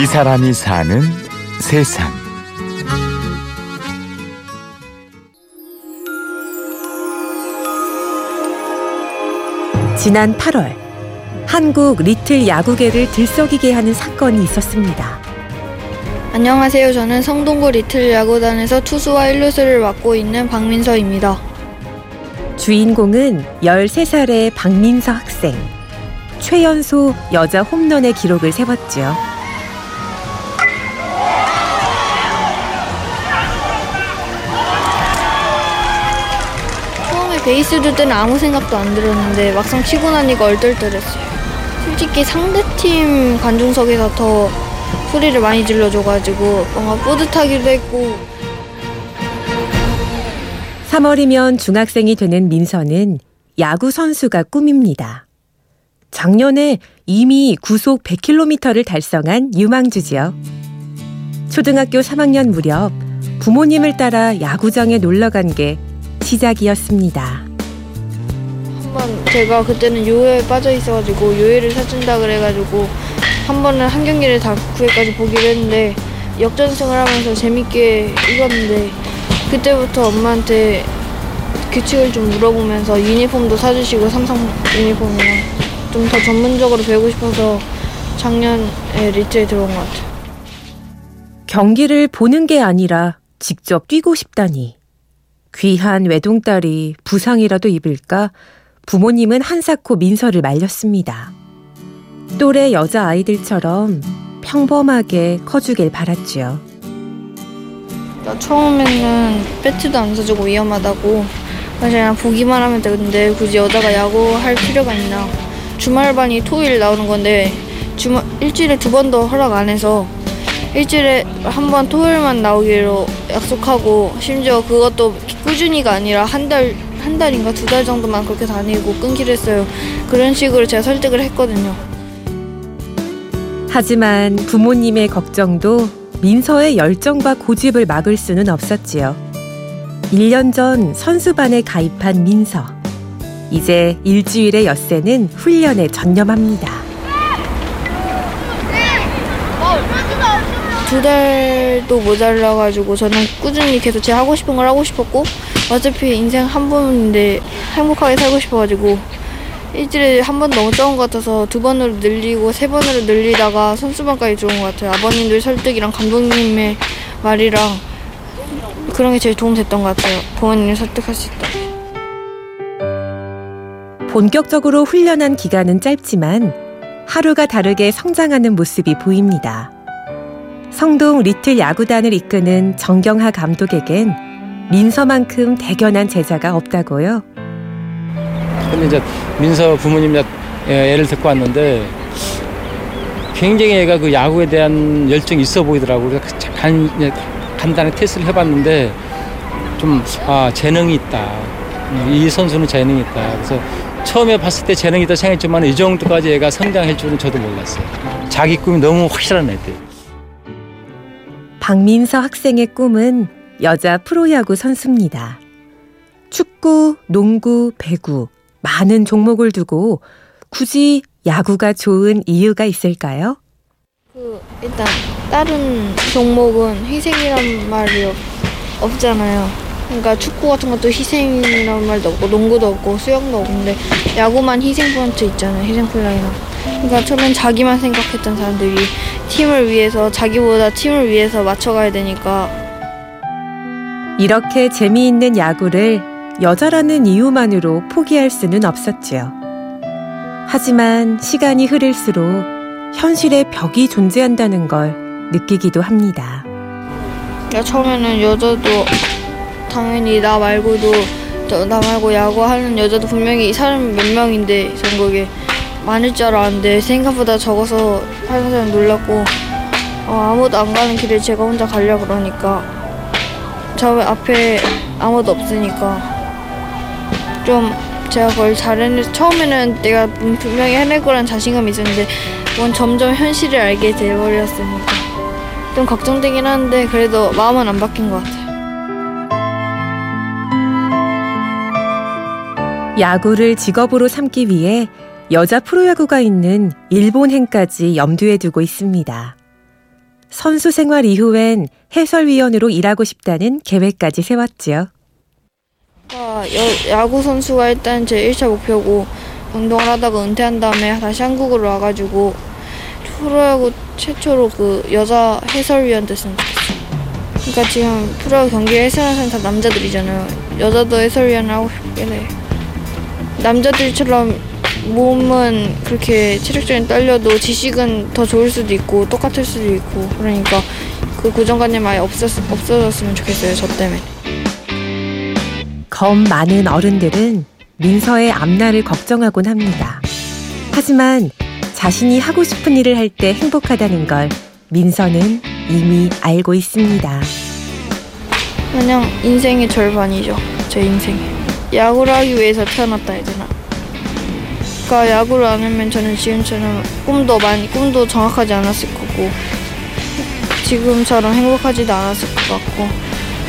이 사람이 사는 세상. 지난 8월 한국 리틀 야구계를 들썩이게 하는 사건이 있었습니다. 안녕하세요. 저는 성동구 리틀 야구단에서 투수와 1루수를 맡고 있는 박민서입니다. 주인공은 13살의 박민서 학생. 최연소 여자 홈런의 기록을 세웠죠. 베이스 둘 때는 아무 생각도 안 들었는데 막상 치고 나니까 얼떨떨했어요. 솔직히 상대팀 관중석에서 더 소리를 많이 질러줘가지고 뭔가 뿌듯하기도 했고 3월이면 중학생이 되는 민서는 야구 선수가 꿈입니다. 작년에 이미 구속 100km를 달성한 유망주지요. 초등학교 3학년 무렵 부모님을 따라 야구장에 놀러 간 게 시작이었습니다. 한번 제가 그때는 요요에 빠져 있어가지고 요요를 사준다 그래가지고 한 번은 한 경기를 다 9회까지 보기로 했는데 역전승을 하면서 재밌게 이겼는데 그때부터 엄마한테 규칙을 좀 물어보면서 유니폼도 사주시고 삼성 유니폼이랑 좀 더 전문적으로 배우고 싶어서 작년에 리트에 들어온 것 같아요. 경기를 보는 게 아니라 직접 뛰고 싶다니. 귀한 외동딸이 부상이라도 입을까 부모님은 한사코 민서를 말렸습니다. 또래 여자 아이들처럼 평범하게 커주길 바랐지요. 나 처음에는 배트도 안 사주고 위험하다고 그냥 보기만 하면 되는데 굳이 여자가 야구 할 필요가 있나 주말반이 토요일 나오는 건데 주말 일주일에 두 번도 허락 안 해서 일주일에 한 번 토요일만 나오기로 약속하고 심지어 그것도 꾸준히가 아니라 한 달 한 달인가 두 달 정도만 그렇게 다니고 끊기로 했어요. 그런 식으로 제가 설득을 했거든요. 하지만 부모님의 걱정도 민서의 열정과 고집을 막을 수는 없었지요. 1년 전 선수반에 가입한 민서. 이제 일주일의 엿새는 훈련에 전념합니다. 두 달도 모자라가지고 저는 꾸준히 계속 제가 하고 싶은 걸 하고 싶었고 어차피 인생 한 번인데 행복하게 살고 싶어가지고 일주일에 한 번 너무 적은 것 같아서 두 번으로 늘리고 세 번으로 늘리다가 선수반까지 들어온 것 같아요. 아버님들 설득이랑 감독님의 말이랑 그런 게 제일 도움 됐던 것 같아요. 부모님을 설득할 수 있다. 본격적으로 훈련한 기간은 짧지만 하루가 다르게 성장하는 모습이 보입니다. 성동 리틀 야구단을 이끄는 정경하 감독에겐 민서만큼 대견한 제자가 없다고요. 이제 민서 부모님 애를 데리고 왔는데 굉장히 애가 그 야구에 대한 열정이 있어 보이더라고요. 그래서 간, 간단히 테스트를 해봤는데 좀 아, 재능이 있다. 이 선수는 재능이 있다. 그래서 처음에 봤을 때 재능이 있다 생각했지만 이 정도까지 애가 성장할 줄은 저도 몰랐어요. 자기 꿈이 너무 확실한 애들. 박민서 학생의 꿈은 여자 프로야구 선수입니다. 축구, 농구, 배구, 많은 종목을 두고 굳이 야구가 좋은 이유가 있을까요? 그 일단 다른 종목은 희생이란 말이 없잖아요. 그러니까 축구 같은 것도 희생이란 말도 없고 농구도 없고 수영도 없는데 야구만 희생 포인트 있잖아요. 희생 플라이나. 그러니까 처음엔 자기만 생각했던 사람들이 팀을 위해서 자기보다 팀을 위해서 맞춰가야 되니까 이렇게 재미있는 야구를 여자라는 이유만으로 포기할 수는 없었지요. 하지만 시간이 흐를수록 현실의 벽이 존재한다는 걸 느끼기도 합니다. 야, 처음에는 여자도 당연히 나 말고도 나 말고 야구하는 여자도 분명히 사람 몇 명인데 전국에 많을 줄 알았는데 생각보다 적어서 사람 놀랐고 어, 아무도 안 가는 길에 제가 혼자 가려 그러니까 저 앞에 아무도 없으니까 좀 제가 그걸 잘해내 처음에는 내가 분명히 해낼 거란 자신감이 있었는데 그건 점점 현실을 알게 돼버렸으니까 좀 걱정되긴 하는데 그래도 마음은 안 바뀐 것 같아요. 야구를 직업으로 삼기 위해 여자 프로야구가 있는 일본행까지 염두에 두고 있습니다. 선수 생활 이후엔 해설위원으로 일하고 싶다는 계획까지 세웠지요. 아, 여, 야구 선수가 일단 제 1차 목표고 운동을 하다가 은퇴한 다음에 다시 한국으로 와가지고 프로야구 최초로 그 여자 해설위원 됐으면 좋겠어요. 그러니까 지금 프로야구 경기 해설하는 다 남자들이잖아요. 여자도 해설위원을 하고 싶긴 해. 남자들처럼 몸은 그렇게 체력적인 딸려도 지식은 더 좋을 수도 있고 똑같을 수도 있고 그러니까 그 고정관념 아예 없었, 없어졌으면 좋겠어요. 저 때문에. 검 많은 어른들은 민서의 앞날을 걱정하곤 합니다. 하지만 자신이 하고 싶은 일을 할 때 행복하다는 걸 민서는 이미 알고 있습니다. 그냥 인생의 절반이죠. 제 인생에. 야구를 하기 위해서 태어났다 해야 되나. 그러니까 야구를 안 하면 저는 지금처럼 꿈도 많이, 꿈도 정확하지 않았을 거고, 지금처럼 행복하지도 않았을 것 같고,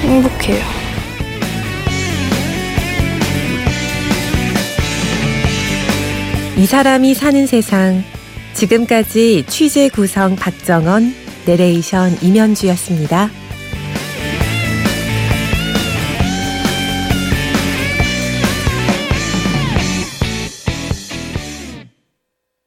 행복해요. 이 사람이 사는 세상. 지금까지 취재 구성 박정원, 내레이션 임현주였습니다.